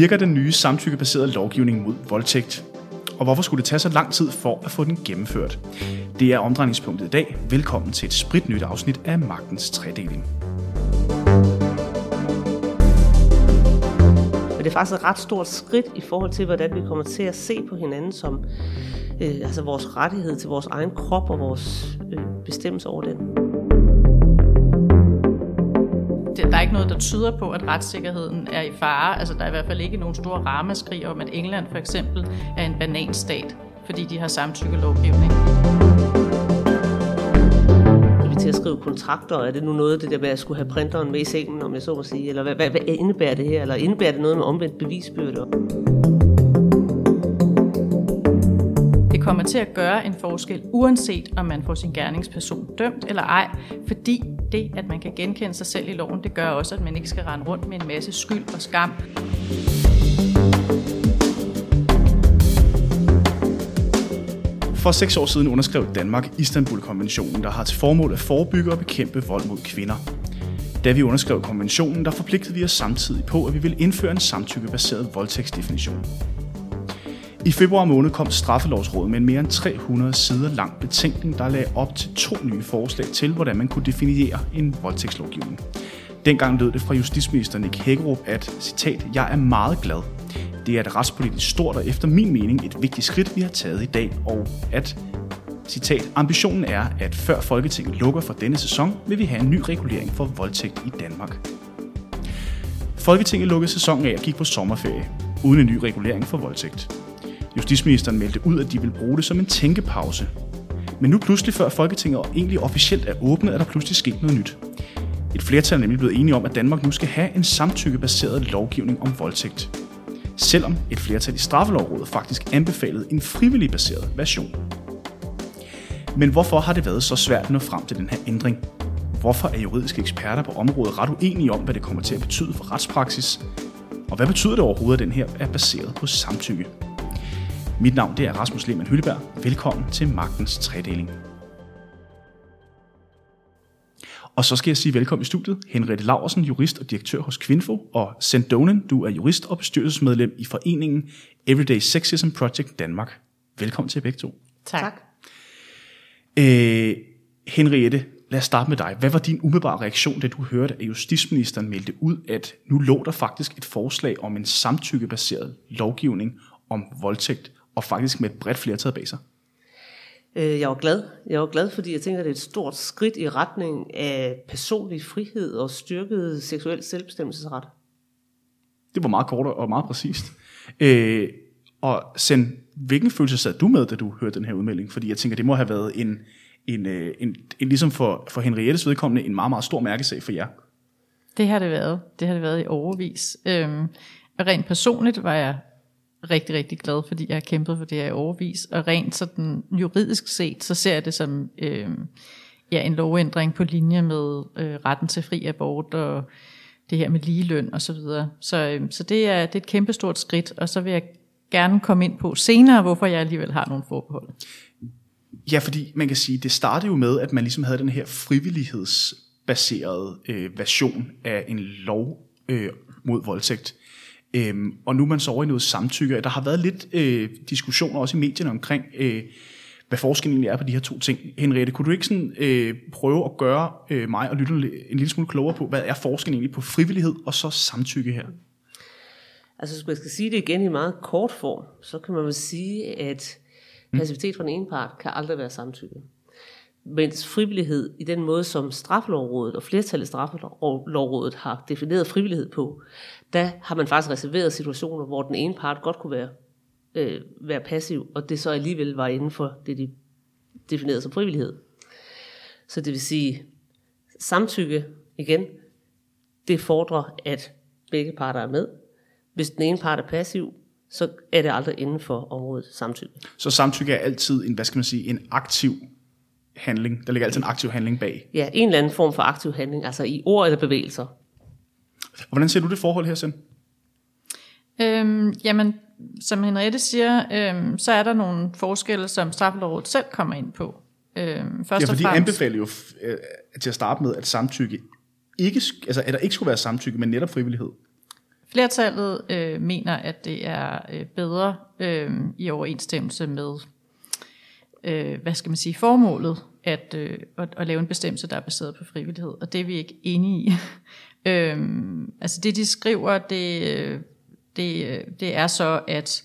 virker den nye samtykkebaserede lovgivning mod voldtægt? Og hvorfor skulle det tage så lang tid for at få den gennemført? Det er omdrejningspunktet i dag. Velkommen til et spritnyt afsnit af Magtens Tredeling. Men det er faktisk et ret stort skridt i forhold til, hvordan vi kommer til at se på hinanden som øh, altså vores rettighed til vores egen krop og vores øh, bestemmelse over den. Der er ikke noget, der tyder på, at retssikkerheden er i fare. Altså, der er i hvert fald ikke nogen store ramaskrig om, at England for eksempel er en bananstat, fordi de har samtykkelovgivning. Skal vi til at skrive kontrakter, er det nu noget af det der med at skulle have printeren med i sengen, om jeg så må sige? Eller hvad, hvad, hvad indebærer det her? Eller indebærer det noget med omvendt bevisbyrde? Det kommer til at gøre en forskel, uanset om man får sin gerningsperson dømt eller ej, fordi det, at man kan genkende sig selv i loven, det gør også, at man ikke skal rende rundt med en masse skyld og skam. For seks år siden underskrev Danmark Istanbul-konventionen, der har til formål at forebygge og bekæmpe vold mod kvinder. Da vi underskrev konventionen, der forpligtede vi os samtidig på, at vi ville indføre en samtykkebaseret voldtægtsdefinition. I februar måned kom Straffelovsrådet med en mere end 300 sider lang betænkning, der lagde op til to nye forslag til, hvordan man kunne definere en voldtægtslovgivning. Dengang lød det fra justitsminister Nick Hækkerup, at, citat, jeg er meget glad. Det er et retspolitisk stort og efter min mening et vigtigt skridt, vi har taget i dag, og at, citat, ambitionen er, at før Folketinget lukker for denne sæson, vil vi have en ny regulering for voldtægt i Danmark. Folketinget lukkede sæsonen af og gik på sommerferie, uden en ny regulering for voldtægt. Justitsministeren meldte ud, at de vil bruge det som en tænkepause. Men nu pludselig før Folketinget egentlig officielt er åbnet, er der pludselig sket noget nyt. Et flertal er nemlig blevet enige om, at Danmark nu skal have en samtykkebaseret lovgivning om voldtægt. Selvom et flertal i straffelovrådet faktisk anbefalede en frivillig baseret version. Men hvorfor har det været så svært at nå frem til den her ændring? Hvorfor er juridiske eksperter på området ret uenige om, hvad det kommer til at betyde for retspraksis? Og hvad betyder det overhovedet, at den her er baseret på samtykke? Mit navn det er Rasmus Lehmann Hylleberg. Velkommen til Magtens Tredeling. Og så skal jeg sige velkommen i studiet, Henriette Laversen, jurist og direktør hos Kvinfo, og Send Donen, du er jurist og bestyrelsesmedlem i foreningen Everyday Sexism Project Danmark. Velkommen til begge to. Tak. tak. Øh, Henriette, lad os starte med dig. Hvad var din umiddelbare reaktion, da du hørte, at justitsministeren meldte ud, at nu lå der faktisk et forslag om en samtykkebaseret lovgivning om voldtægt, og faktisk med et bredt flertal bag sig? Øh, Jeg var glad. Jeg var glad, fordi jeg tænker, at det er et stort skridt i retning af personlig frihed og styrket seksuel selvbestemmelsesret. Det var meget kort og meget præcist. Øh, og Sen, hvilken følelse sad du med, da du hørte den her udmelding? Fordi jeg tænker, det må have været en, en, øh, en, en ligesom for, for Henriettes vedkommende, en meget, meget stor mærkesag for jer. Det har det været. Det har det været i overvis. Øhm, og rent personligt var jeg rigtig, rigtig glad, fordi jeg har kæmpet for det her i overvis. Og rent sådan juridisk set, så ser jeg det som øh, ja, en lovændring på linje med øh, retten til fri abort og det her med ligeløn og så videre. Så, øh, så det, er, det er et kæmpestort skridt, og så vil jeg gerne komme ind på senere, hvorfor jeg alligevel har nogle forbehold. Ja, fordi man kan sige, det startede jo med, at man ligesom havde den her frivillighedsbaserede øh, version af en lov øh, mod voldtægt. Øhm, og nu er man så over i noget samtykke. Der har været lidt øh, diskussioner også i medierne omkring, øh, hvad forskellen er på de her to ting. Henriette, kunne du ikke sådan, øh, prøve at gøre øh, mig og lytterne en lille smule klogere på, hvad er forskellen egentlig på frivillighed og så samtykke her? Altså, hvis man skal sige det igen i meget kort form, så kan man vel sige, at passivitet fra den ene part kan aldrig være samtykke. Mens frivillighed i den måde, som straffelovrådet og flertallet i straffelovrådet har defineret frivillighed på, der har man faktisk reserveret situationer, hvor den ene part godt kunne være, øh, være passiv, og det så alligevel var inden for det, de definerede som frivillighed. Så det vil sige, samtykke igen, det fordrer, at begge parter er med. Hvis den ene part er passiv, så er det aldrig inden for området samtykke. Så samtykke er altid en, hvad skal man sige, en aktiv handling. Der ligger altid en aktiv handling bag. Ja, en eller anden form for aktiv handling, altså i ord eller bevægelser. Og hvordan ser du det forhold her, Sen? Øhm, jamen, som Henriette siger, øhm, så er der nogle forskelle, som straffelovrådet selv kommer ind på. Øhm, først Ja, for og de anbefaler jo øh, til at starte med, at samtykke ikke, altså, at der ikke skulle være samtykke, men netop frivillighed. flertallet øh, mener, at det er øh, bedre øh, i overensstemmelse med, øh, hvad skal man sige, formålet at, øh, at, at lave en bestemmelse, der er baseret på frivillighed, og det er vi ikke enige i. øhm, altså det, de skriver, det, øh, det, øh, det er så, at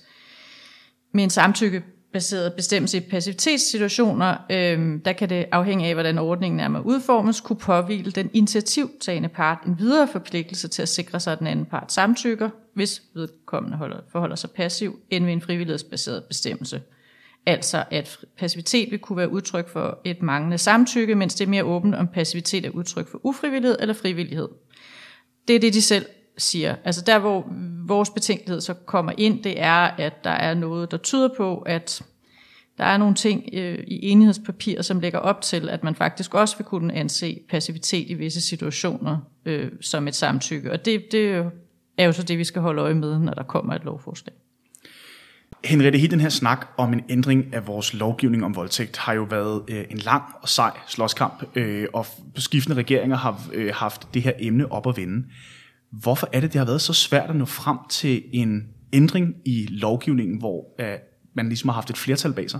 med en samtykke baseret bestemmelse i passivitetssituationer, øhm, der kan det afhænge af, hvordan ordningen er med udformes, kunne påvile den initiativtagende part en videre forpligtelse til at sikre sig, at den anden part samtykker, hvis vedkommende holder, forholder sig passiv, end ved en frivillighedsbaseret bestemmelse. Altså at passivitet vil kunne være udtryk for et manglende samtykke, mens det er mere åbent, om passivitet er udtryk for ufrivillighed eller frivillighed. Det er det, de selv siger. Altså der, hvor vores betænkelighed så kommer ind, det er, at der er noget, der tyder på, at der er nogle ting øh, i enighedspapirer, som lægger op til, at man faktisk også vil kunne anse passivitet i visse situationer øh, som et samtykke. Og det, det er jo så det, vi skal holde øje med, når der kommer et lovforslag. Henriette, hele den her snak om en ændring af vores lovgivning om voldtægt har jo været øh, en lang og sej slåskamp, øh, og skiftende regeringer har øh, haft det her emne op at vende. Hvorfor er det, det har været så svært at nå frem til en ændring i lovgivningen, hvor øh, man ligesom har haft et flertal bag sig?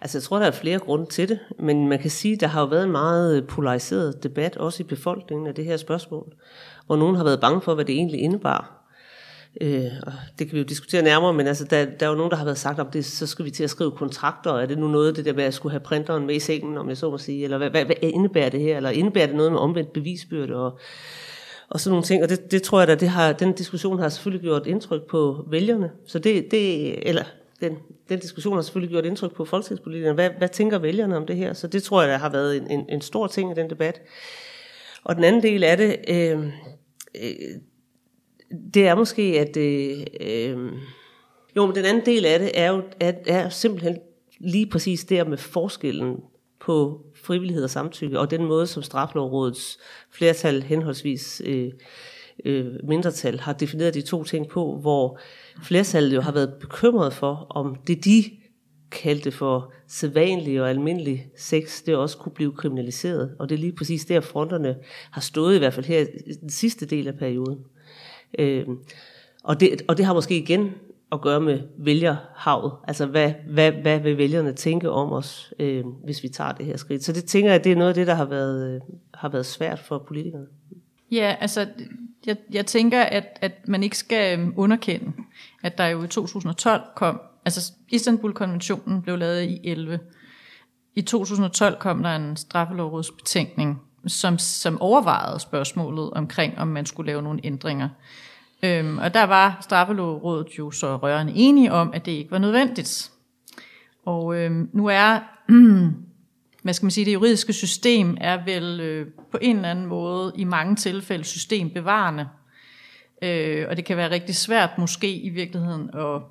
Altså jeg tror, der er flere grunde til det, men man kan sige, at der har jo været en meget polariseret debat, også i befolkningen af det her spørgsmål, hvor nogen har været bange for, hvad det egentlig indebar. Øh, og det kan vi jo diskutere nærmere, men altså, der, der er jo nogen, der har været sagt om det, så skal vi til at skrive kontrakter, og er det nu noget det der med at skulle have printeren med i sengen, om jeg så må sige, eller hvad, hvad, hvad indebærer det her, eller indebærer det noget med omvendt bevisbyrde, og, og sådan nogle ting, og det, det tror jeg da, det har, den diskussion har selvfølgelig gjort indtryk på vælgerne, så det, det eller den, den diskussion har selvfølgelig gjort indtryk på folketingspolitikerne. Hvad, hvad tænker vælgerne om det her? Så det tror jeg, der har været en, en, en stor ting i den debat. Og den anden del af det, øh, øh, det er måske, at... Øh, øh, jo, men den anden del af det er jo at, er simpelthen lige præcis der med forskellen på frivillighed og samtykke, og den måde, som Straflovrådets flertal henholdsvis øh, øh, mindretal har defineret de to ting på, hvor flertallet jo har været bekymret for, om det de kaldte for sædvanlig og almindelig sex, det også kunne blive kriminaliseret. Og det er lige præcis der fronterne har stået, i hvert fald her i den sidste del af perioden. Øh, og, det, og det har måske igen at gøre med vælgerhavet. Altså, hvad, hvad, hvad vil vælgerne tænke om os, øh, hvis vi tager det her skridt? Så det tænker jeg, det er noget af det, der har været, øh, har været svært for politikerne. Ja, altså, jeg, jeg tænker, at, at man ikke skal øhm, underkende, at der jo i 2012 kom, altså Istanbul-konventionen blev lavet i 11. I 2012 kom der en straffelovrådsbetænkning, som, som overvejede spørgsmålet omkring, om man skulle lave nogle ændringer. Øhm, og der var straffelovrådet jo så rørende enige om, at det ikke var nødvendigt. Og øhm, nu er, hvad skal man sige, det juridiske system er vel øh, på en eller anden måde i mange tilfælde systembevarende. Øh, og det kan være rigtig svært måske i virkeligheden at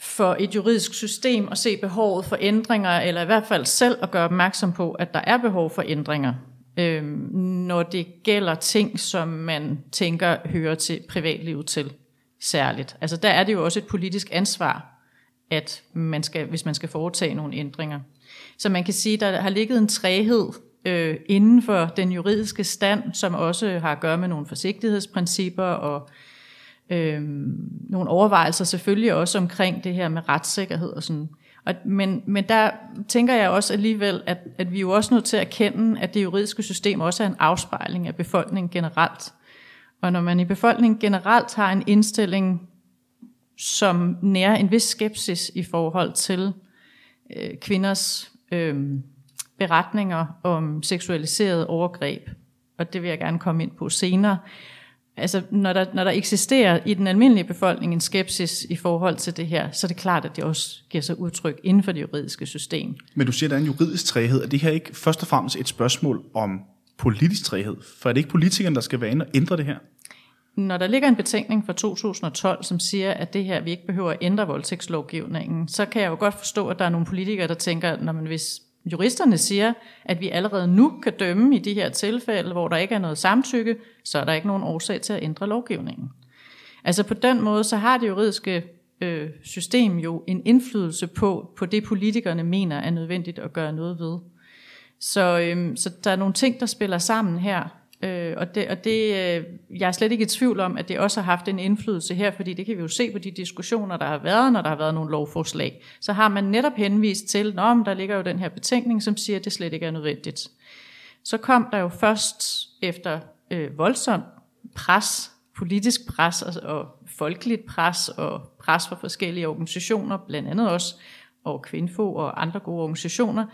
for et juridisk system at se behovet for ændringer, eller i hvert fald selv at gøre opmærksom på, at der er behov for ændringer, øh, når det gælder ting, som man tænker hører til privatlivet til særligt. Altså der er det jo også et politisk ansvar, at man skal, hvis man skal foretage nogle ændringer. Så man kan sige, der har ligget en træhed øh, inden for den juridiske stand, som også har at gøre med nogle forsigtighedsprincipper og øh, nogle overvejelser selvfølgelig også omkring det her med retssikkerhed og sådan. Og, men, men der tænker jeg også alligevel, at, at vi er jo også nødt til at erkende, at det juridiske system også er en afspejling af befolkningen generelt. Og når man i befolkningen generelt har en indstilling, som nærer en vis skepsis i forhold til øh, kvinders øh, beretninger om seksualiseret overgreb, og det vil jeg gerne komme ind på senere, altså når der, når der eksisterer i den almindelige befolkning en skepsis i forhold til det her, så er det klart, at det også giver sig udtryk inden for det juridiske system. Men du siger, at der er en juridisk træhed. Er det her ikke først og fremmest et spørgsmål om politisk træhed? For er det ikke politikerne, der skal være inde og ændre det her? Når der ligger en betænkning fra 2012, som siger, at det her, vi ikke behøver at ændre voldtægtslovgivningen, så kan jeg jo godt forstå, at der er nogle politikere, der tænker, når man hvis juristerne siger, at vi allerede nu kan dømme i de her tilfælde, hvor der ikke er noget samtykke, så er der ikke nogen årsag til at ændre lovgivningen. Altså på den måde, så har det juridiske øh, system jo en indflydelse på, på det politikerne mener er nødvendigt at gøre noget ved. Så, øh, så der er nogle ting, der spiller sammen her, øh, og det, og det, øh, jeg er slet ikke i tvivl om, at det også har haft en indflydelse her, fordi det kan vi jo se på de diskussioner, der har været, når der har været nogle lovforslag. Så har man netop henvist til, at der ligger jo den her betænkning, som siger, at det slet ikke er nødvendigt. Så kom der jo først efter øh, voldsom pres, politisk pres og, og folkeligt pres og pres fra forskellige organisationer, blandt andet også og Kvinfo og andre gode organisationer, øh,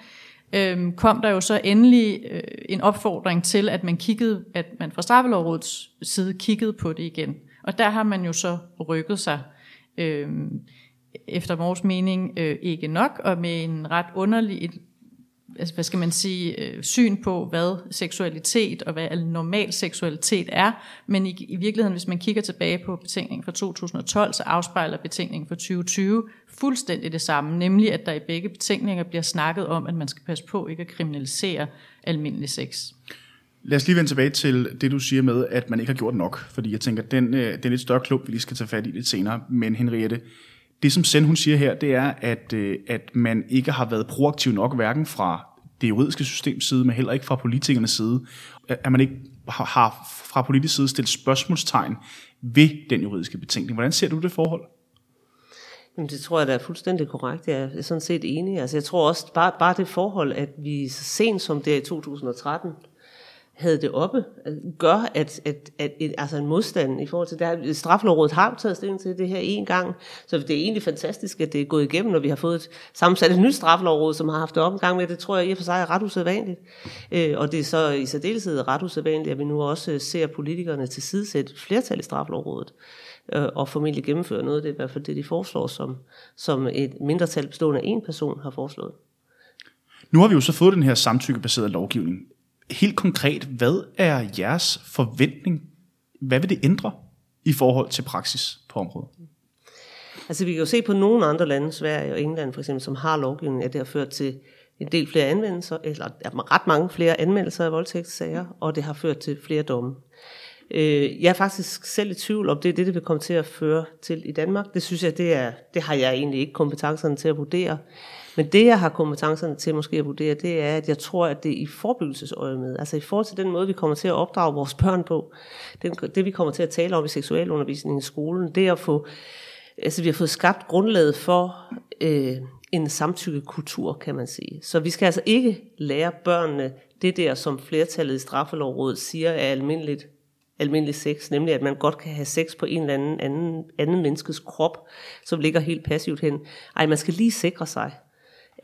Øhm, kom der jo så endelig øh, en opfordring til, at man kiggede, at man fra Straffelovrådets side kiggede på det igen. Og der har man jo så rykket sig, øh, efter vores mening, øh, ikke nok, og med en ret underlig, et altså, hvad skal man sige, øh, syn på, hvad seksualitet og hvad normal seksualitet er. Men i, i virkeligheden, hvis man kigger tilbage på betænkningen fra 2012, så afspejler betænkningen fra 2020 fuldstændig det samme, nemlig at der i begge betænkninger bliver snakket om, at man skal passe på ikke at kriminalisere almindelig sex. Lad os lige vende tilbage til det, du siger med, at man ikke har gjort nok, fordi jeg tænker, den, øh, den er lidt større klub, vi lige skal tage fat i lidt senere. Men Henriette, det som Sen hun siger her, det er, at, øh, at man ikke har været proaktiv nok, hverken fra det juridiske systems side, men heller ikke fra politikernes side. At man ikke har fra politisk side stillet spørgsmålstegn ved den juridiske betænkning. Hvordan ser du det forhold? Jamen, det tror jeg, der er fuldstændig korrekt. Jeg er sådan set enig. Altså, jeg tror også, bare, bare det forhold, at vi så sent som det i 2013 havde det oppe, gør, at, at, at at altså en modstand i forhold til det her. Straffelovrådet har taget stilling til det her en gang, så det er egentlig fantastisk, at det er gået igennem, når vi har fået et sammensat et nyt straffelovråd, som har haft det op en gang med. Det tror jeg i og for sig er ret usædvanligt. Øh, og det er så i særdeleshed ret usædvanligt, at vi nu også øh, ser politikerne til sidesætte flertal i straffelovrådet øh, og formentlig gennemføre noget. Det er i hvert fald det, de foreslår, som, som et mindretal bestående af en person har foreslået. Nu har vi jo så fået den her samtykkebaserede lovgivning helt konkret, hvad er jeres forventning? Hvad vil det ændre i forhold til praksis på området? Altså vi kan jo se på nogle andre lande, Sverige og England for eksempel, som har lovgivning, at det har ført til en del flere anvendelser, eller ret mange flere anmeldelser af voldtægtssager, og det har ført til flere domme. Øh, jeg er faktisk selv i tvivl om, det er det, det vil komme til at føre til i Danmark. Det synes jeg, det, er, det har jeg egentlig ikke kompetencerne til at vurdere. Men det, jeg har kompetencerne til måske at vurdere, det er, at jeg tror, at det er i forebyggelsesøje med, altså i forhold til den måde, vi kommer til at opdrage vores børn på, det, det vi kommer til at tale om i seksualundervisningen i skolen, det er at få, altså vi har fået skabt grundlaget for øh, en samtykkekultur, kan man sige. Så vi skal altså ikke lære børnene det der, som flertallet i straffelovrådet siger er almindeligt almindelig sex, nemlig at man godt kan have sex på en eller anden anden, anden menneskes krop, som ligger helt passivt hen. Ej, man skal lige sikre sig,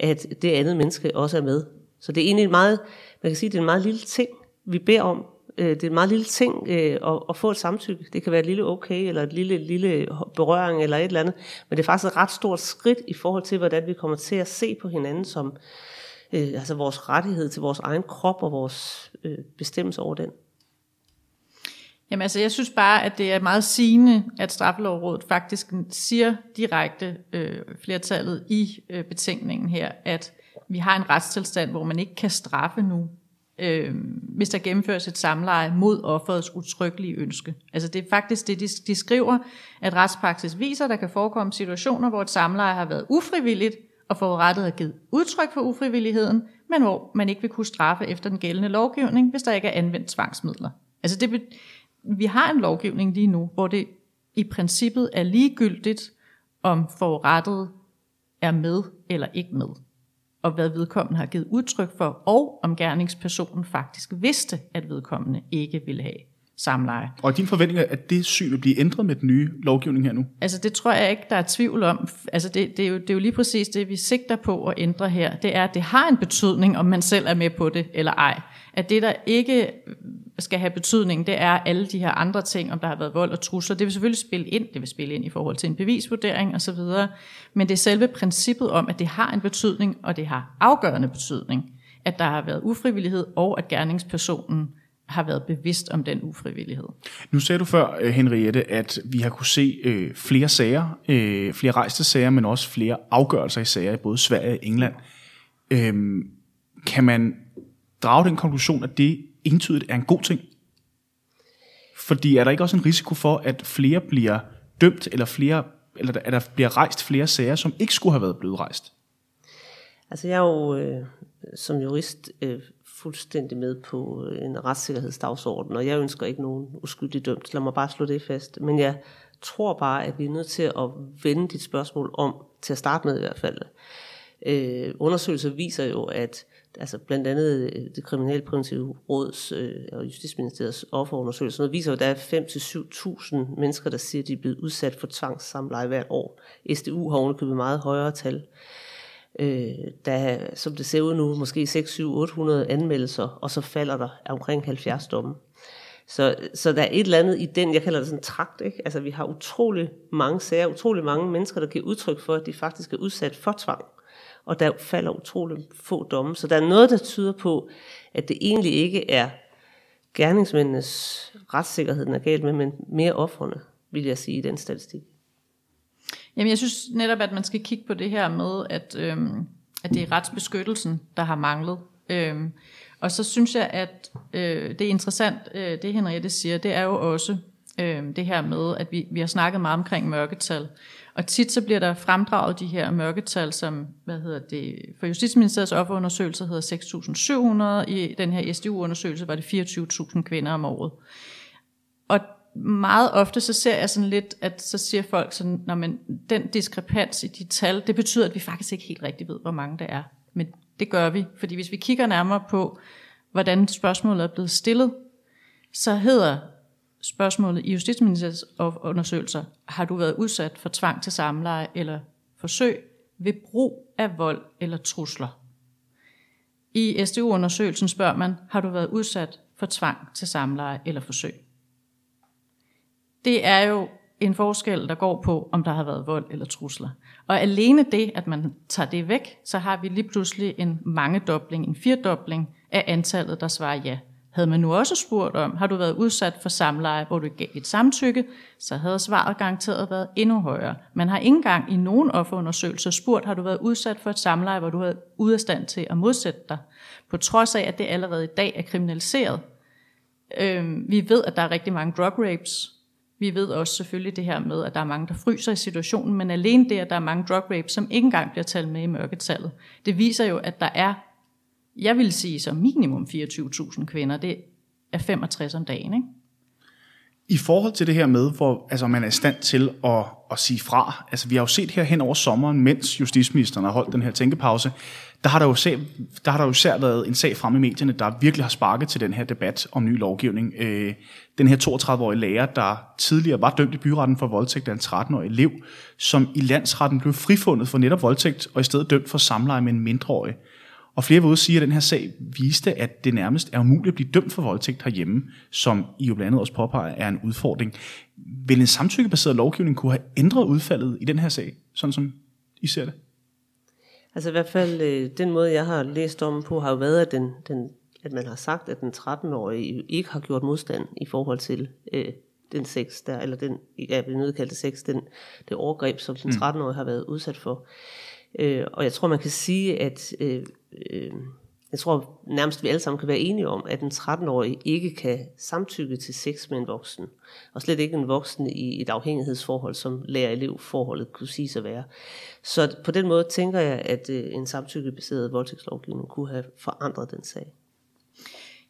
at det andet menneske også er med. Så det er egentlig en meget, man kan sige, det er en meget lille ting, vi beder om. Øh, det er en meget lille ting øh, at, at få et samtykke. Det kan være et lille okay, eller et lille, lille berøring, eller et eller andet. Men det er faktisk et ret stort skridt i forhold til, hvordan vi kommer til at se på hinanden som øh, altså vores rettighed til vores egen krop og vores øh, bestemmelse over den. Jamen altså, jeg synes bare, at det er meget sigende, at straffelovrådet faktisk siger direkte øh, flertallet i øh, betænkningen her, at vi har en retstilstand, hvor man ikke kan straffe nu, øh, hvis der gennemføres et samleje mod offerets utryggelige ønske. Altså det er faktisk det, de, de skriver, at retspraksis viser, at der kan forekomme situationer, hvor et samleje har været ufrivilligt, og forurettet har givet udtryk for ufrivilligheden, men hvor man ikke vil kunne straffe efter den gældende lovgivning, hvis der ikke er anvendt tvangsmidler. Altså det, vi har en lovgivning lige nu, hvor det i princippet er ligegyldigt, om forurettet er med eller ikke med, og hvad vedkommende har givet udtryk for, og om gerningspersonen faktisk vidste, at vedkommende ikke ville have samleje. Og din forventning er, at det syn vil blive ændret med den nye lovgivning her nu? Altså det tror jeg ikke, der er tvivl om. Altså det, det, er jo, det er jo lige præcis det, vi sigter på at ændre her. Det er, at det har en betydning, om man selv er med på det eller ej. At det, der ikke skal have betydning, det er alle de her andre ting, om der har været vold og trusler. Det vil selvfølgelig spille ind, det vil spille ind i forhold til en bevisvurdering osv., men det er selve princippet om, at det har en betydning, og det har afgørende betydning, at der har været ufrivillighed, og at gerningspersonen har været bevidst om den ufrivillighed. Nu sagde du før, øh, Henriette, at vi har kunne se øh, flere sager, øh, flere rejste sager, men også flere afgørelser i sager i både Sverige og England. Øh, kan man drage den konklusion, at det entydigt er en god ting? Fordi er der ikke også en risiko for, at flere bliver dømt, eller, flere, eller at der bliver rejst flere sager, som ikke skulle have været blevet rejst? Altså jeg er jo øh, som jurist øh, fuldstændig med på øh, en retssikkerhedsdagsorden, og jeg ønsker ikke nogen uskyldig dømt. Lad mig bare slå det fast. Men jeg tror bare, at vi er nødt til at vende dit spørgsmål om, til at starte med i hvert fald. Øh, undersøgelser viser jo, at altså blandt andet øh, det kriminalpræventive råds øh, og Justitsministeriets offerundersøgelse, noget viser at der er 5-7.000 mennesker, der siger, at de er blevet udsat for tvangssamleje hvert år. SDU har underkøbet meget højere tal. Øh, der er, som det ser ud nu, måske 6-7-800 anmeldelser, og så falder der omkring 70 domme. Så, så der er et eller andet i den, jeg kalder det sådan trakt, ikke? Altså vi har utrolig mange sager, utrolig mange mennesker, der giver udtryk for, at de faktisk er udsat for tvang og der falder utrolig få domme. Så der er noget, der tyder på, at det egentlig ikke er gerningsmændenes retssikkerhed, den er galt med, men mere offrene, vil jeg sige, i den statistik. Jamen jeg synes netop, at man skal kigge på det her med, at, øhm, at det er retsbeskyttelsen, der har manglet. Øhm, og så synes jeg, at øh, det er interessant, øh, det Henriette siger, det er jo også øh, det her med, at vi, vi har snakket meget omkring mørketal. Og tit så bliver der fremdraget de her mørketal, som hvad hedder det, for Justitsministeriets offerundersøgelse hedder 6.700. I den her SDU-undersøgelse var det 24.000 kvinder om året. Og meget ofte så ser jeg sådan lidt, at så siger folk sådan, når man, den diskrepans i de tal, det betyder, at vi faktisk ikke helt rigtig ved, hvor mange der er. Men det gør vi, fordi hvis vi kigger nærmere på, hvordan spørgsmålet er blevet stillet, så hedder spørgsmålet i Justitsministeriets undersøgelser, har du været udsat for tvang til samleje eller forsøg ved brug af vold eller trusler? I SDU-undersøgelsen spørger man, har du været udsat for tvang til samleje eller forsøg? Det er jo en forskel, der går på, om der har været vold eller trusler. Og alene det, at man tager det væk, så har vi lige pludselig en mangedobling, en firdobling af antallet, der svarer ja. Havde man nu også spurgt om, har du været udsat for samleje, hvor du gav et samtykke, så havde svaret garanteret været endnu højere. Man har ikke engang i nogen offerundersøgelser spurgt, har du været udsat for et samleje, hvor du havde ude af stand til at modsætte dig, på trods af, at det allerede i dag er kriminaliseret. Øhm, vi ved, at der er rigtig mange drug rapes. Vi ved også selvfølgelig det her med, at der er mange, der fryser i situationen, men alene det, at der er mange drug rapes, som ikke engang bliver talt med i mørketallet, det viser jo, at der er jeg vil sige så minimum 24.000 kvinder. Det er 65 om dagen, ikke? I forhold til det her med, hvor altså, man er i stand til at, at sige fra, altså vi har jo set her hen over sommeren, mens justitsministeren har holdt den her tænkepause, der har der jo, sag, der har der jo især været en sag frem i medierne, der virkelig har sparket til den her debat om ny lovgivning. Øh, den her 32-årige lærer, der tidligere var dømt i byretten for voldtægt af en 13-årig elev, som i landsretten blev frifundet for netop voldtægt, og i stedet dømt for samleje med en mindreårig. Og flere vil sige, at den her sag viste, at det nærmest er umuligt at blive dømt for voldtægt herhjemme, som I jo blandt andet også påpeger er en udfordring. Vil en samtykkebaseret lovgivning kunne have ændret udfaldet i den her sag, sådan som I ser det? Altså i hvert fald, øh, den måde jeg har læst om på, har jo været, at, den, den, at man har sagt, at den 13-årige ikke har gjort modstand i forhold til øh, den sex der, eller den, jeg vil nødt sex, den, det overgreb, som den 13-årige mm. har været udsat for. Øh, og jeg tror, man kan sige, at øh, øh, jeg tror nærmest vi alle sammen kan være enige om, at en 13-årig ikke kan samtykke til sex med en voksen. Og slet ikke en voksen i et afhængighedsforhold, som lærer-elev-forholdet kunne sige at være. Så på den måde tænker jeg, at øh, en samtykkebaseret voldtægtslovgivning kunne have forandret den sag.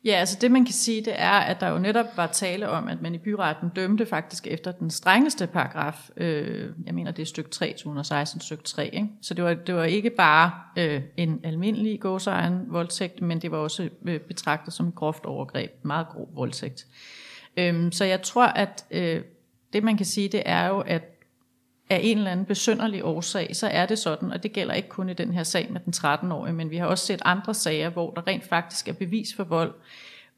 Ja, altså det man kan sige, det er, at der jo netop var tale om, at man i byretten dømte faktisk efter den strengeste paragraf, øh, jeg mener det er stykke 3, 216 stykke 3, ikke? så det var, det var ikke bare øh, en almindelig gåsejren voldtægt, men det var også øh, betragtet som groft overgreb, meget grov voldtægt. Øh, så jeg tror, at øh, det man kan sige, det er jo, at af en eller anden besynderlig årsag, så er det sådan, og det gælder ikke kun i den her sag med den 13-årige, men vi har også set andre sager, hvor der rent faktisk er bevis for vold,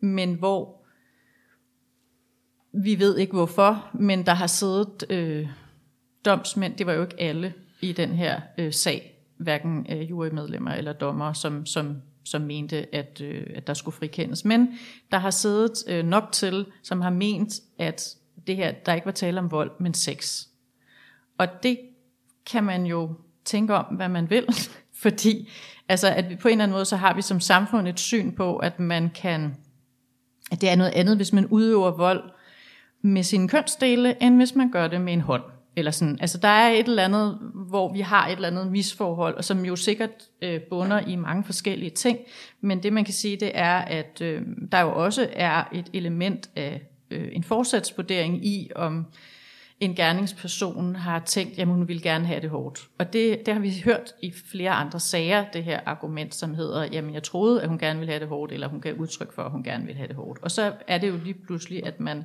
men hvor vi ved ikke hvorfor, men der har siddet øh, domsmænd, det var jo ikke alle i den her øh, sag, hverken øh, jurymedlemmer eller dommer, som, som, som mente, at, øh, at der skulle frikendes. Men der har siddet øh, nok til, som har ment, at det her, der ikke var tale om vold, men sex. Og det kan man jo tænke om, hvad man vil, fordi altså, at vi på en eller anden måde, så har vi som samfund et syn på, at man kan, at det er noget andet, hvis man udøver vold med sine kønsdele, end hvis man gør det med en hånd, Eller sådan. Altså der er et eller andet, hvor vi har et eller andet misforhold, og som jo sikkert øh, bunder i mange forskellige ting. Men det man kan sige, det er, at øh, der jo også er et element af øh, en forsatsvurdering i, om en gerningsperson har tænkt, at hun vil gerne have det hårdt. Og det, det har vi hørt i flere andre sager, det her argument, som hedder, jamen jeg troede, at hun gerne ville have det hårdt, eller hun gav udtryk for, at hun gerne vil have det hårdt. Og så er det jo lige pludselig, at man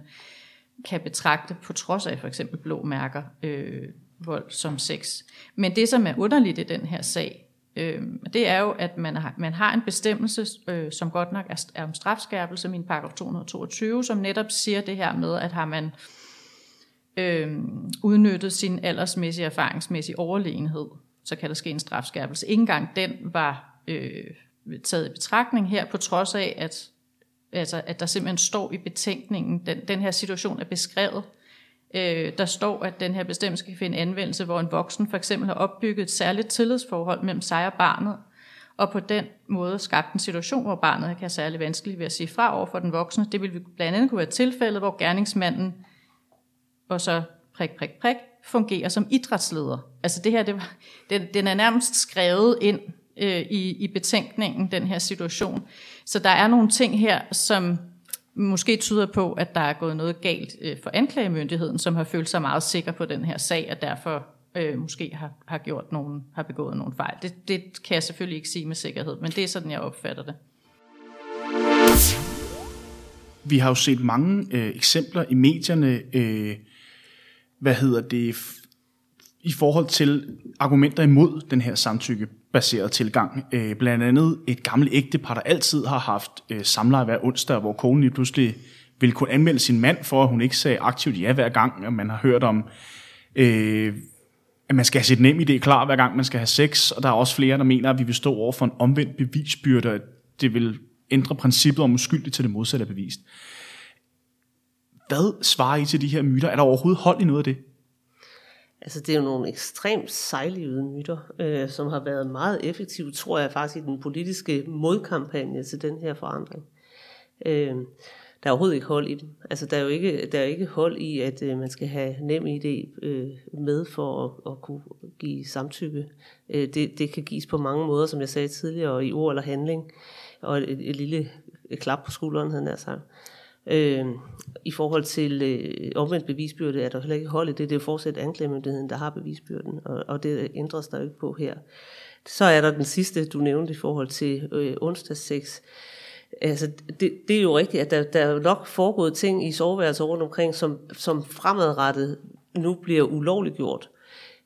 kan betragte, på trods af for eksempel blå mærker, øh, vold som sex. Men det, som er underligt i den her sag, øh, det er jo, at man har, man har en bestemmelse, øh, som godt nok er, er om strafskærpelse, min paragraf 222, som netop siger det her med, at har man øh, udnyttet sin aldersmæssige erfaringsmæssige overlegenhed, så kan der ske en strafskærpelse. Ingen gang den var øh, taget i betragtning her, på trods af, at, altså, at der simpelthen står i betænkningen, den, den her situation er beskrevet. Øh, der står, at den her bestemmelse kan finde anvendelse, hvor en voksen for eksempel har opbygget et særligt tillidsforhold mellem sig og barnet, og på den måde skabt en situation, hvor barnet kan have særlig vanskeligt ved at sige fra over for den voksne. Det vil blandt andet kunne være tilfældet, hvor gerningsmanden og så prik, prik, prik, fungerer som idrætsleder. Altså det her, det var, den, den er nærmest skrevet ind øh, i, i betænkningen, den her situation. Så der er nogle ting her, som måske tyder på, at der er gået noget galt øh, for anklagemyndigheden, som har følt sig meget sikker på den her sag, og derfor øh, måske har, har, gjort nogen, har begået nogle fejl. Det, det kan jeg selvfølgelig ikke sige med sikkerhed, men det er sådan, jeg opfatter det. Vi har jo set mange øh, eksempler i medierne, øh, hvad hedder det, i forhold til argumenter imod den her samtykkebaserede tilgang. Øh, blandt andet et gammelt ægtepar, der altid har haft øh, samleje hver onsdag, hvor konen lige pludselig ville kunne anmelde sin mand for, at hun ikke sagde aktivt ja hver gang, og man har hørt om, øh, at man skal have sit nem idé klar, hver gang man skal have sex, og der er også flere, der mener, at vi vil stå over for en omvendt bevisbyrde, at det vil ændre princippet om uskyldig til det modsatte er bevist. Hvad svarer I til de her myter? Er der overhovedet hold i noget af det? Altså det er jo nogle ekstremt sejlivede myter, øh, som har været meget effektive, tror jeg faktisk, i den politiske modkampagne til den her forandring. Øh, der er overhovedet ikke hold i dem. Altså der er jo ikke, der er ikke hold i, at øh, man skal have nem idé øh, med for at, at kunne give samtykke. Øh, det, det kan gives på mange måder, som jeg sagde tidligere, i ord eller handling, og et, et lille et klap på skulderen, havde jeg sagt. Øh, I forhold til øh, omvendt bevisbyrde er der heller ikke hold i det. Det er jo fortsat anklagemyndigheden, der har bevisbyrden, og, og det ændres der ikke på her. Så er der den sidste, du nævnte i forhold til øh, onsdags 6. Altså, det, det er jo rigtigt, at der, der er nok foregået ting i soveværelser rundt omkring, som, som fremadrettet nu bliver ulovligt gjort.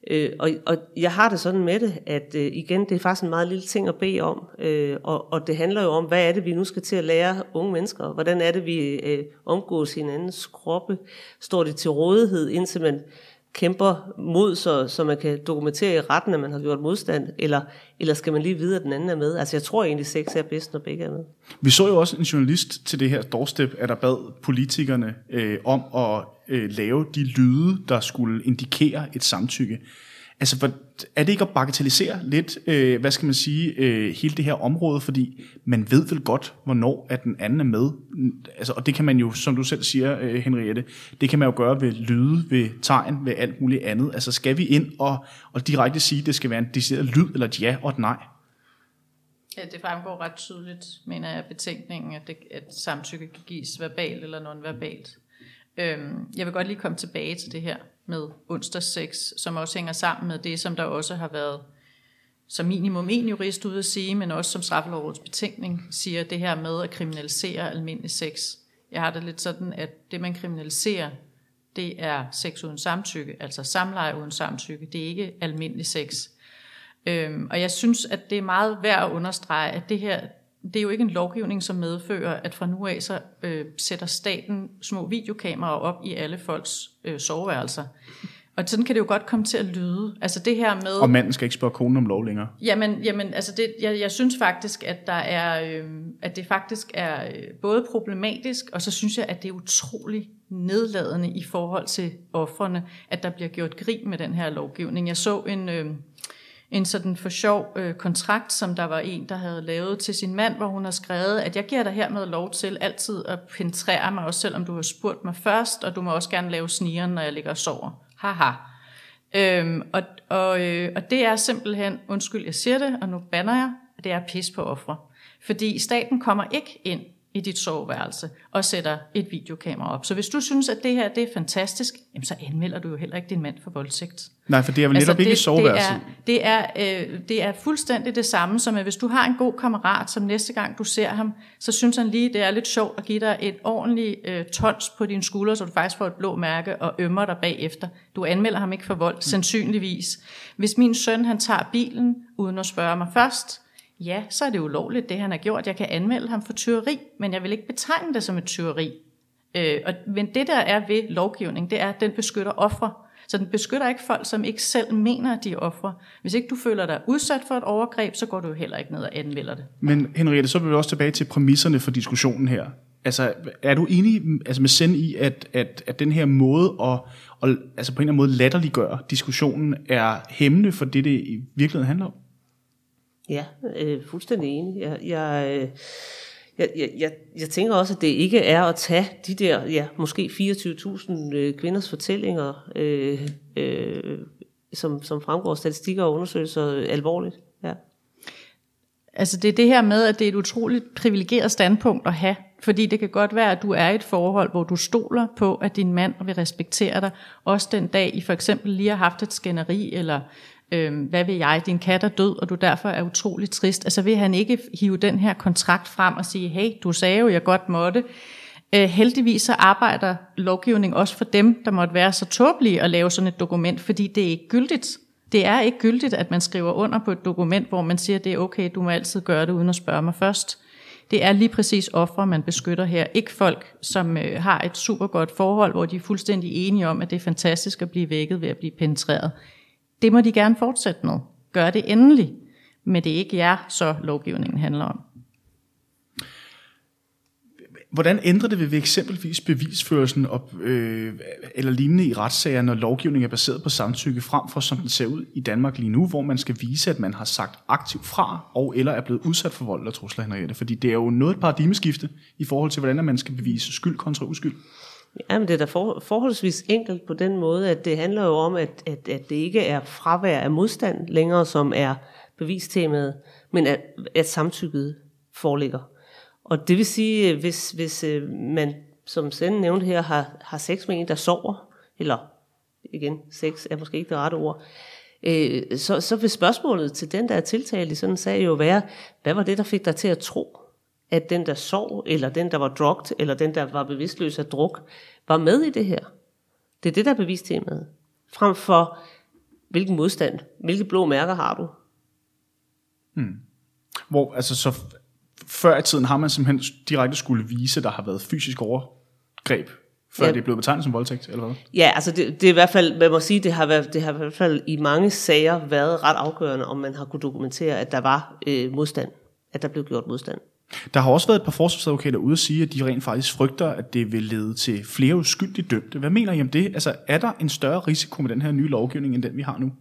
Øh, og, og jeg har det sådan med det, at øh, igen, det er faktisk en meget lille ting at bede om, øh, og, og det handler jo om, hvad er det, vi nu skal til at lære unge mennesker? Hvordan er det, vi øh, omgås hinandens kroppe? Står det til rådighed, indtil man kæmper mod, så, så man kan dokumentere i retten, at man har gjort modstand, eller, eller skal man lige vide, at den anden er med? Altså jeg tror egentlig, sex er bedst, når begge er med. Vi så jo også en journalist til det her doorstep, at der bad politikerne øh, om at øh, lave de lyde, der skulle indikere et samtykke. Altså, for, er det ikke at bagatellisere lidt, øh, hvad skal man sige, øh, hele det her område, fordi man ved vel godt, hvornår at den anden er med. Altså, og det kan man jo, som du selv siger, øh, Henriette, det kan man jo gøre ved lyde, ved tegn, ved alt muligt andet. Altså, skal vi ind og, og direkte sige, at det skal være en decideret lyd, eller et ja og et nej? Ja, det fremgår ret tydeligt, mener jeg, betænkningen, at, det, at samtykke kan gives verbalt eller nonverbalt. Øhm, jeg vil godt lige komme tilbage til det her med onsdag 6, som også hænger sammen med det, som der også har været som minimum en jurist ude at sige, men også som straffelovrådets betænkning siger det her med at kriminalisere almindelig sex. Jeg har det lidt sådan, at det man kriminaliserer, det er sex uden samtykke, altså samleje uden samtykke. Det er ikke almindelig sex. Øhm, og jeg synes, at det er meget værd at understrege, at det her, det er jo ikke en lovgivning, som medfører, at fra nu af så øh, sætter staten små videokameraer op i alle folks øh, soveværelser. Og sådan kan det jo godt komme til at lyde. Altså det her med... Og manden skal ikke spørge konen om lov længere. Jamen, jamen altså det, jeg, jeg synes faktisk, at, der er, øh, at det faktisk er øh, både problematisk, og så synes jeg, at det er utrolig nedladende i forhold til offerne, at der bliver gjort grin med den her lovgivning. Jeg så en... Øh, en sådan for sjov øh, kontrakt, som der var en, der havde lavet til sin mand, hvor hun har skrevet, at jeg giver dig hermed lov til altid at penetrere mig, også selvom du har spurgt mig først, og du må også gerne lave snigeren, når jeg ligger og sover. Haha. Øhm, og, og, øh, og det er simpelthen, undskyld jeg siger det, og nu banner jeg, det er pis på ofre. Fordi staten kommer ikke ind i dit soveværelse og sætter et videokamera op. Så hvis du synes, at det her det er fantastisk, jamen så anmelder du jo heller ikke din mand for voldtægt. Nej, for det er vel netop altså, ikke soveværelset. Det er, det, er, øh, det er fuldstændig det samme som, at hvis du har en god kammerat, som næste gang du ser ham, så synes han lige, det er lidt sjovt at give dig et ordentligt øh, tons på dine skuldre, så du faktisk får et blå mærke og ømmer dig bagefter. Du anmelder ham ikke for vold, mm. sandsynligvis. Hvis min søn han tager bilen uden at spørge mig først, ja, så er det ulovligt, det han har gjort. Jeg kan anmelde ham for tyveri, men jeg vil ikke betegne det som et tyveri. Øh, og, men det der er ved lovgivning, det er, at den beskytter ofre. Så den beskytter ikke folk, som ikke selv mener, at de er ofre. Hvis ikke du føler dig udsat for et overgreb, så går du jo heller ikke ned og anmelder det. Men Henriette, så vil vi også tilbage til præmisserne for diskussionen her. Altså, er du enig altså med Send i, at, at, at den her måde at, at altså på en eller anden måde latterliggøre diskussionen er hæmmende for det, det i virkeligheden handler om? Ja, øh, fuldstændig enig. Jeg, øh, jeg, jeg, jeg, jeg, tænker også, at det ikke er at tage de der, ja, måske 24.000 øh, kvinders fortællinger, øh, øh, som, som fremgår af statistikker og undersøgelser, øh, alvorligt. Ja. Altså det er det her med, at det er et utroligt privilegeret standpunkt at have, fordi det kan godt være, at du er i et forhold, hvor du stoler på, at din mand vil respektere dig, også den dag I for eksempel lige har haft et skænderi, eller øh, hvad vil jeg, din kat er død, og du derfor er utrolig trist, altså vil han ikke hive den her kontrakt frem og sige, hey, du sagde jo, jeg godt måtte. Øh, heldigvis så arbejder lovgivning også for dem, der måtte være så tåbelige at lave sådan et dokument, fordi det er ikke gyldigt. Det er ikke gyldigt, at man skriver under på et dokument, hvor man siger, det er okay, du må altid gøre det uden at spørge mig først. Det er lige præcis ofre, man beskytter her. Ikke folk, som øh, har et super godt forhold, hvor de er fuldstændig enige om, at det er fantastisk at blive vækket ved at blive penetreret. Det må de gerne fortsætte med. Gør det endelig. Men det er ikke jer, så lovgivningen handler om. Hvordan ændrer det ved eksempelvis bevisførelsen op, øh, eller lignende i retssager, når lovgivningen er baseret på samtykke, frem for som den ser ud i Danmark lige nu, hvor man skal vise, at man har sagt aktivt fra, og eller er blevet udsat for vold eller trusler, Henriette? Fordi det er jo noget et paradigmeskifte i forhold til, hvordan man skal bevise skyld kontra uskyld. Jamen, det er da for, forholdsvis enkelt på den måde, at det handler jo om, at, at, at det ikke er fravær af modstand længere, som er bevistemaet, men at, at samtykket foreligger. Og det vil sige, hvis, hvis øh, man, som Sende nævnte her, har, har sex med en, der sover, eller igen, sex er måske ikke det rette ord, øh, så, så vil spørgsmålet til den, der er tiltalt i sådan en sag jo være, hvad var det, der fik dig til at tro, at den, der sov, eller den, der var drugt, eller den, der var bevidstløs af druk, var med i det her. Det er det, der er bevistemaet. Frem for, hvilken modstand, hvilke blå mærker har du? Hmm. Hvor, altså så før i tiden har man simpelthen direkte skulle vise, at der har været fysisk overgreb, før ja. det er blevet betegnet som voldtægt, eller hvad? Ja, altså det, det er i hvert fald, man må sige, det har, været, det har i hvert fald i mange sager været ret afgørende, om man har kunne dokumentere, at der var øh, modstand, at der blev gjort modstand. Der har også været et par forsvarsadvokater ude at sige, at de rent faktisk frygter, at det vil lede til flere uskyldige dømte. Hvad mener I om det? Altså, er der en større risiko med den her nye lovgivning, end den vi har nu?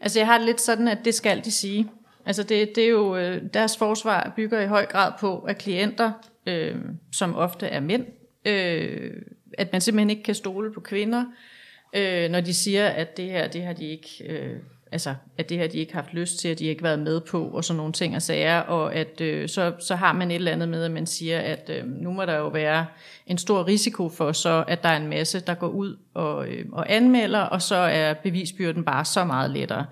Altså, jeg har det lidt sådan, at det skal de sige. Altså, det, det er jo, øh, deres forsvar bygger i høj grad på, at klienter, øh, som ofte er mænd, øh, at man simpelthen ikke kan stole på kvinder, øh, når de siger, at det her, det har de ikke... Øh, altså, at det her de ikke har haft lyst til, at de ikke har været med på, og sådan nogle ting og sager, og at øh, så, så har man et eller andet med, at man siger, at øh, nu må der jo være en stor risiko for så, at der er en masse, der går ud og, øh, og anmelder, og så er bevisbyrden bare så meget lettere.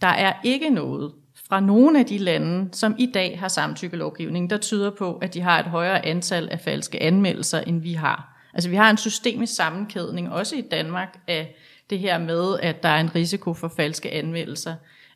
Der er ikke noget fra nogle af de lande, som i dag har samtykkelovgivning, der tyder på, at de har et højere antal af falske anmeldelser, end vi har. Altså vi har en systemisk sammenkædning, også i Danmark, af det her med, at der er en risiko for falske anmeldelser.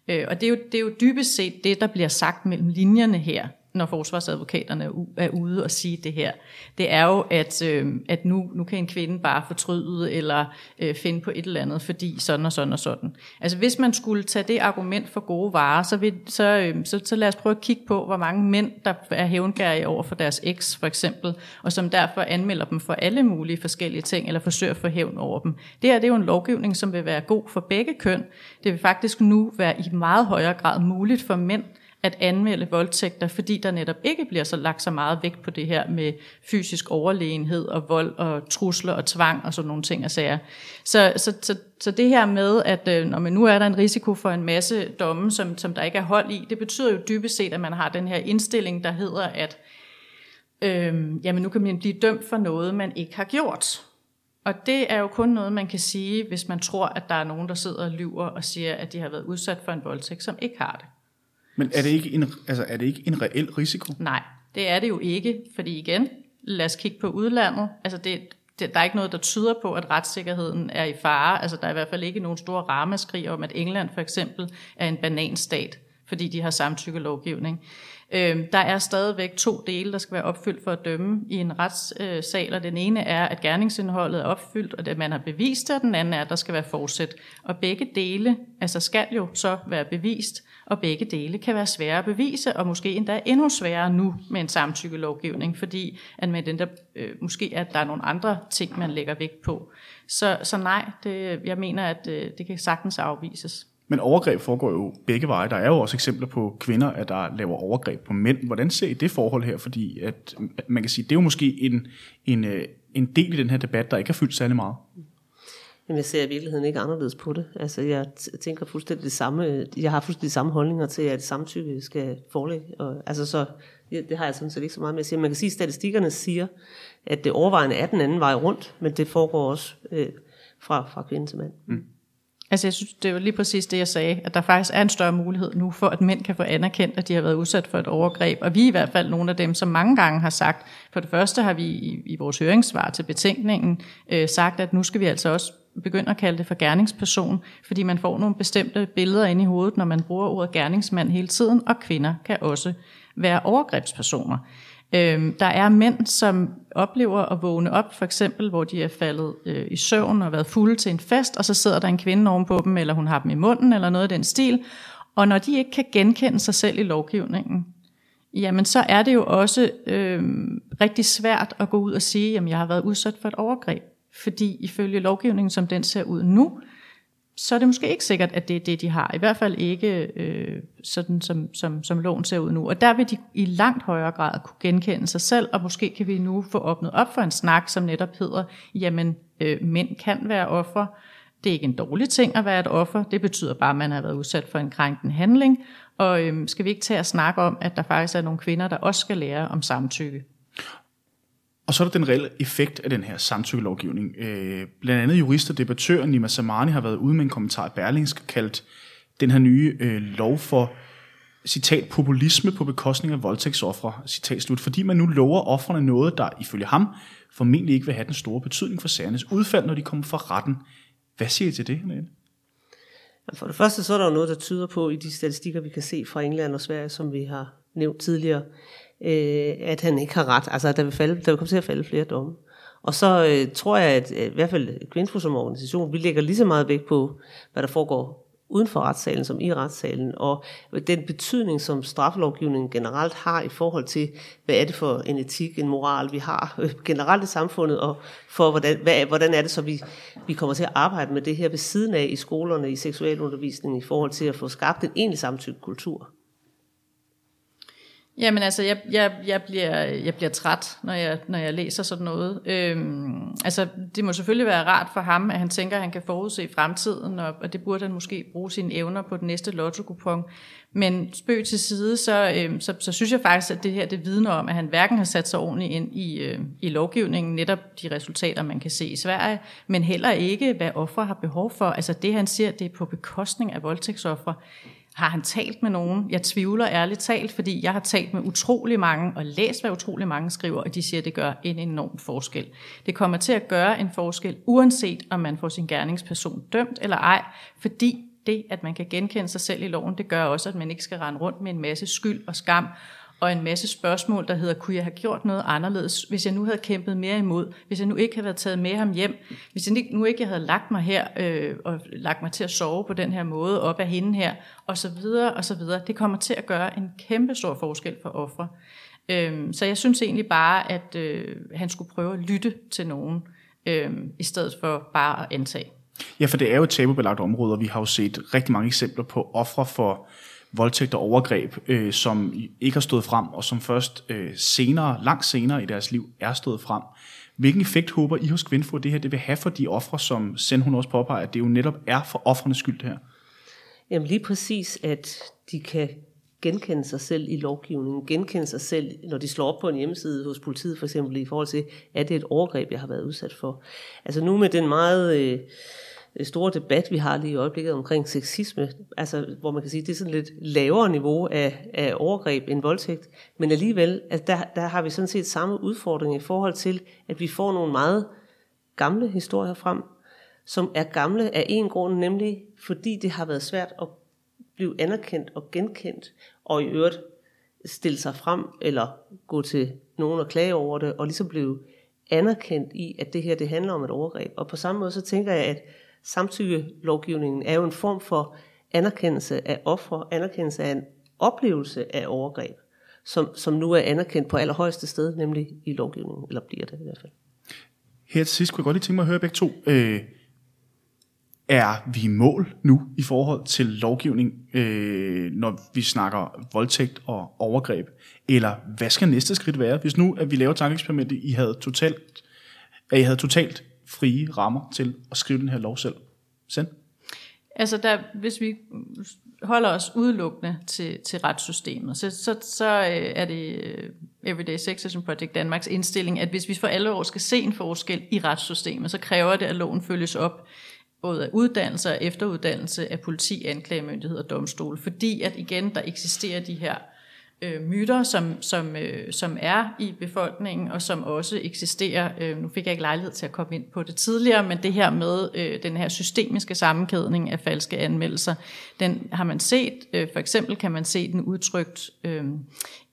Øh, og det er, jo, det er jo dybest set det, der bliver sagt mellem linjerne her når forsvarsadvokaterne er ude og sige det her, det er jo, at, øh, at nu, nu kan en kvinde bare fortryde eller øh, finde på et eller andet, fordi sådan og sådan og sådan. Altså hvis man skulle tage det argument for gode varer, så, vil, så, øh, så, så lad os prøve at kigge på, hvor mange mænd, der er hævngærige over for deres eks for eksempel, og som derfor anmelder dem for alle mulige forskellige ting, eller forsøger at få hævn over dem. Det her det er jo en lovgivning, som vil være god for begge køn. Det vil faktisk nu være i meget højere grad muligt for mænd at anmelde voldtægter, fordi der netop ikke bliver så lagt så meget vægt på det her med fysisk overlegenhed og vold og trusler og tvang og sådan nogle ting og sager. Så, så, så, så det her med, at øh, når man nu er der en risiko for en masse domme, som, som der ikke er hold i, det betyder jo dybest set, at man har den her indstilling, der hedder, at øh, jamen nu kan man blive dømt for noget, man ikke har gjort. Og det er jo kun noget, man kan sige, hvis man tror, at der er nogen, der sidder og lyver og siger, at de har været udsat for en voldtægt, som ikke har det. Men er det ikke en, altså, er det ikke en reel risiko? Nej, det er det jo ikke, fordi igen, lad os kigge på udlandet. Altså det, det, der er ikke noget, der tyder på, at retssikkerheden er i fare. Altså der er i hvert fald ikke nogen store ramaskrig om, at England for eksempel er en bananstat, fordi de har samtykkelovgivning. Øh, der er stadigvæk to dele, der skal være opfyldt for at dømme i en retssal, og den ene er, at gerningsindholdet er opfyldt, og at man har bevist det, og den anden er, at der skal være forsæt. Og begge dele altså skal jo så være bevist, og begge dele kan være svære at bevise, og måske endda endnu sværere nu med en samtykkelovgivning, fordi at med den der, øh, måske at der er nogle andre ting, man lægger vægt på. Så, så nej, det, jeg mener, at øh, det kan sagtens afvises. Men overgreb foregår jo begge veje. Der er jo også eksempler på kvinder, at der laver overgreb på mænd. Hvordan ser I det forhold her? Fordi at, man kan sige, det er jo måske en, en, øh, en del i den her debat, der ikke har fyldt særlig meget. Jamen, jeg ser i virkeligheden ikke anderledes på det. Altså, jeg tænker fuldstændig det samme. Jeg har fuldstændig de samme holdninger til, at samtykke skal forelægge. Og, altså, så, det har jeg sådan set ikke så meget med at sige. Man kan sige, at statistikkerne siger, at det overvejende er den anden vej rundt, men det foregår også øh, fra, fra kvinde til mand. Mm. Altså jeg synes, det var lige præcis det, jeg sagde, at der faktisk er en større mulighed nu for, at mænd kan få anerkendt, at de har været udsat for et overgreb. Og vi er i hvert fald nogle af dem, som mange gange har sagt, for det første har vi i, i vores høringssvar til betænkningen øh, sagt, at nu skal vi altså også begynde at kalde det for gerningsperson, fordi man får nogle bestemte billeder ind i hovedet, når man bruger ordet gerningsmand hele tiden, og kvinder kan også være overgrebspersoner. Øhm, der er mænd, som oplever at vågne op, for eksempel, hvor de er faldet øh, i søvn og været fulde til en fest, og så sidder der en kvinde ovenpå dem, eller hun har dem i munden, eller noget af den stil. Og når de ikke kan genkende sig selv i lovgivningen, jamen så er det jo også øh, rigtig svært at gå ud og sige, jamen jeg har været udsat for et overgreb. Fordi ifølge lovgivningen, som den ser ud nu, så er det måske ikke sikkert, at det er det, de har. I hvert fald ikke øh, sådan, som, som, som loven ser ud nu. Og der vil de i langt højere grad kunne genkende sig selv, og måske kan vi nu få åbnet op for en snak, som netop hedder, jamen, øh, mænd kan være offer. Det er ikke en dårlig ting at være et offer. Det betyder bare, at man har været udsat for en krænkende handling. Og øh, skal vi ikke tage at snakke om, at der faktisk er nogle kvinder, der også skal lære om samtykke? Og så er der den reelle effekt af den her samtykkelovgivning. Øh, blandt andet jurist og debattør Nima Samani har været ude med en kommentar i Berlingske kaldt den her nye øh, lov for citat, populisme på bekostning af voldtægtsoffre, citat slut, fordi man nu lover offrene noget, der ifølge ham formentlig ikke vil have den store betydning for sagernes udfald, når de kommer fra retten. Hvad siger I til det, Henriette? For det første så er der jo noget, der tyder på i de statistikker, vi kan se fra England og Sverige, som vi har nævnt tidligere, øh, at han ikke har ret. Altså, at der vil, falde, der vil komme til at falde flere domme. Og så øh, tror jeg, at øh, i hvert fald Kvinfo som organisation, vi lægger lige så meget vægt på, hvad der foregår uden for retssalen som i retssalen, og den betydning, som straffelovgivningen generelt har i forhold til, hvad er det for en etik, en moral, vi har øh, generelt i samfundet, og for hvordan, hvad, hvordan er det så, vi, vi kommer til at arbejde med det her ved siden af i skolerne, i seksualundervisningen, i forhold til at få skabt en egentlig samtykkekultur. Jamen altså, jeg, jeg, jeg, bliver, jeg bliver træt, når jeg, når jeg læser sådan noget. Øhm, altså, det må selvfølgelig være rart for ham, at han tænker, at han kan forudse fremtiden, og, og det burde han måske bruge sine evner på den næste lotto Men spøg til side, så, øhm, så, så synes jeg faktisk, at det her det vidner om, at han hverken har sat sig ordentligt ind i, øh, i lovgivningen, netop de resultater, man kan se i Sverige, men heller ikke, hvad ofre har behov for. Altså det, han siger, det er på bekostning af voldtægtsoffre. Har han talt med nogen? Jeg tvivler ærligt talt, fordi jeg har talt med utrolig mange og læst, hvad utrolig mange skriver, og de siger, at det gør en enorm forskel. Det kommer til at gøre en forskel, uanset om man får sin gerningsperson dømt eller ej, fordi det, at man kan genkende sig selv i loven, det gør også, at man ikke skal rende rundt med en masse skyld og skam, og en masse spørgsmål, der hedder, kunne jeg have gjort noget anderledes, hvis jeg nu havde kæmpet mere imod, hvis jeg nu ikke havde været taget med ham hjem, hvis jeg nu ikke havde lagt mig her, øh, og lagt mig til at sove på den her måde, op af hende her, og så videre, og så videre. Det kommer til at gøre en kæmpe stor forskel for ofre. Øh, så jeg synes egentlig bare, at øh, han skulle prøve at lytte til nogen, øh, i stedet for bare at antage. Ja, for det er jo et tabubelagt område, og vi har jo set rigtig mange eksempler på ofre for voldtægt og overgreb, øh, som ikke har stået frem, og som først øh, senere, langt senere i deres liv, er stået frem. Hvilken effekt håber I hos Kvinfo, det her det vil have for de ofre, som Send hun også påpeger, at det jo netop er for offrenes skyld det her? Jamen lige præcis, at de kan genkende sig selv i lovgivningen, genkende sig selv, når de slår op på en hjemmeside hos politiet for eksempel, i forhold til, er det et overgreb, jeg har været udsat for. Altså nu med den meget øh, Øh, store debat, vi har lige i øjeblikket omkring sexisme, altså hvor man kan sige, det er sådan lidt lavere niveau af, af overgreb end voldtægt, men alligevel, at der, der har vi sådan set samme udfordring i forhold til, at vi får nogle meget gamle historier frem, som er gamle af en grund, nemlig fordi det har været svært at blive anerkendt og genkendt, og i øvrigt stille sig frem, eller gå til nogen og klage over det, og ligesom blive anerkendt i, at det her det handler om et overgreb. Og på samme måde så tænker jeg, at samtykkelovgivningen er jo en form for anerkendelse af ofre, anerkendelse af en oplevelse af overgreb, som, som nu er anerkendt på allerhøjeste sted, nemlig i lovgivningen, eller bliver det i hvert fald. Her til sidst kunne jeg godt lige tænke mig at høre begge to. Øh, er vi i mål nu i forhold til lovgivning, øh, når vi snakker voldtægt og overgreb? Eller hvad skal næste skridt være, hvis nu at vi laver tankeeksperimentet, I havde totalt, at I havde totalt frie rammer til at skrive den her lov selv? Send? Altså der, hvis vi holder os udelukkende til, til retssystemet, så, så, så øh, er det øh, Everyday Sexism Project Danmarks indstilling, at hvis vi for alle år skal se en forskel i retssystemet, så kræver det, at loven følges op både af uddannelse og efteruddannelse af politi, anklagemyndighed og domstol, fordi at igen, der eksisterer de her øh, Øh, myter, som, som, øh, som er i befolkningen, og som også eksisterer, øh, nu fik jeg ikke lejlighed til at komme ind på det tidligere, men det her med øh, den her systemiske sammenkædning af falske anmeldelser, den har man set, øh, for eksempel kan man se den udtrykt øh,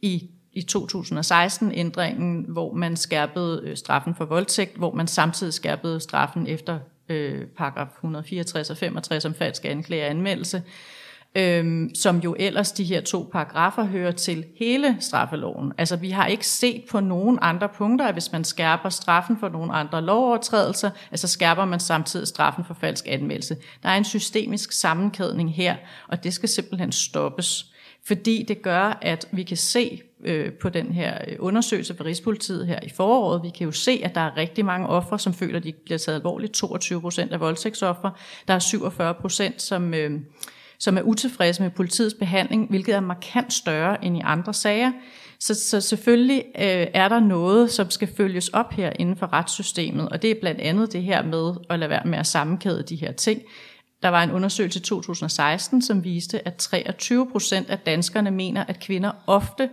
i i 2016 ændringen, hvor man skærpede øh, straffen for voldtægt, hvor man samtidig skærpede straffen efter øh, paragraf 164 og 65 om falsk anklage og anmeldelse, øh, øhm, som jo ellers de her to paragrafer hører til hele straffeloven. Altså vi har ikke set på nogen andre punkter, at hvis man skærper straffen for nogle andre lovovertrædelser, altså skærper man samtidig straffen for falsk anmeldelse. Der er en systemisk sammenkædning her, og det skal simpelthen stoppes fordi det gør, at vi kan se øh, på den her øh, undersøgelse fra Rigspolitiet her i foråret, vi kan jo se, at der er rigtig mange ofre, som føler, at de bliver taget alvorligt. 22 procent af voldtægtsoffre. Der er 47 procent, som, øh, som er utilfredse med politiets behandling, hvilket er markant større end i andre sager. Så, så selvfølgelig øh, er der noget, som skal følges op her inden for retssystemet, og det er blandt andet det her med at lade være med at sammenkæde de her ting. Der var en undersøgelse i 2016, som viste, at 23 procent af danskerne mener, at kvinder ofte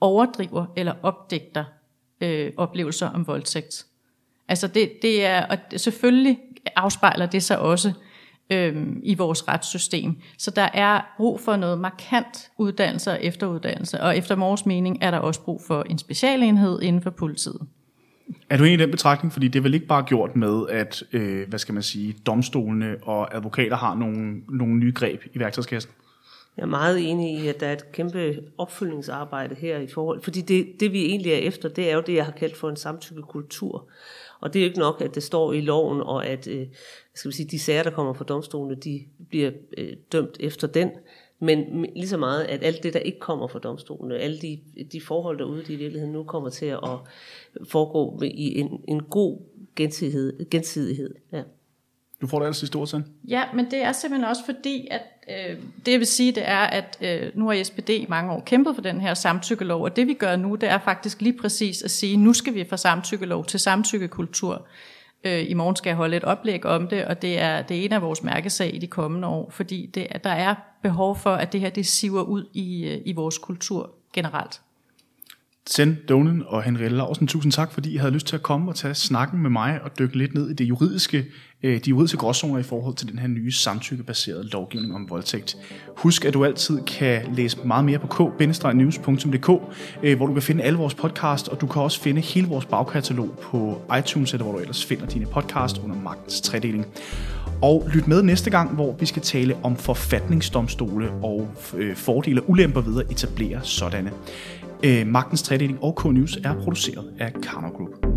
overdriver eller opdigter øh, oplevelser om voldtægt. Altså det, det er, og selvfølgelig afspejler det sig også øh, i vores retssystem. Så der er brug for noget markant uddannelse og efteruddannelse, og efter vores mening er der også brug for en specialenhed inden for politiet. Er du enig i den betragtning? Fordi det er vel ikke bare gjort med, at øh, hvad skal man sige, domstolene og advokater har nogle, nogle nye greb i værktøjskassen? Jeg er meget enig i, at der er et kæmpe opfølgningsarbejde her i forhold, fordi det, det vi egentlig er efter, det er jo det, jeg har kaldt for en samtykkekultur. Og det er jo ikke nok, at det står i loven, og at øh, skal vi sige, de sager, der kommer fra domstolene, de bliver øh, dømt efter den. Men lige så meget, at alt det, der ikke kommer fra domstolene, alle de, de forhold derude, de i virkeligheden nu kommer til at foregå i en, en god gensidighed. gensidighed ja. Du får det altså sidste ord. Ja, men det er simpelthen også fordi, at øh, det jeg vil sige, det er, at øh, nu har SPD i mange år kæmpet for den her samtykkelov, og det vi gør nu, det er faktisk lige præcis at sige, nu skal vi fra samtykkelov til samtykkekultur. Øh, I morgen skal jeg holde et oplæg om det, og det er, det er en af vores mærkesag i de kommende år, fordi det, der er behov for, at det her det siver ud i, øh, i vores kultur generelt. Send Donen og Henriette Larsen, tusind tak, fordi I havde lyst til at komme og tage snakken med mig og dykke lidt ned i det juridiske, Øh, de er ud til gråzoner i forhold til den her nye samtykkebaserede lovgivning om voldtægt. Husk, at du altid kan læse meget mere på k-news.dk, øh, hvor du kan finde alle vores podcast, og du kan også finde hele vores bagkatalog på iTunes, eller hvor du ellers finder dine podcast under magtens tredeling. Og lyt med næste gang, hvor vi skal tale om forfatningsdomstole og øh, fordele og ulemper ved at etablere sådanne. Magtens Tredeling og K-News er produceret af Karner Group.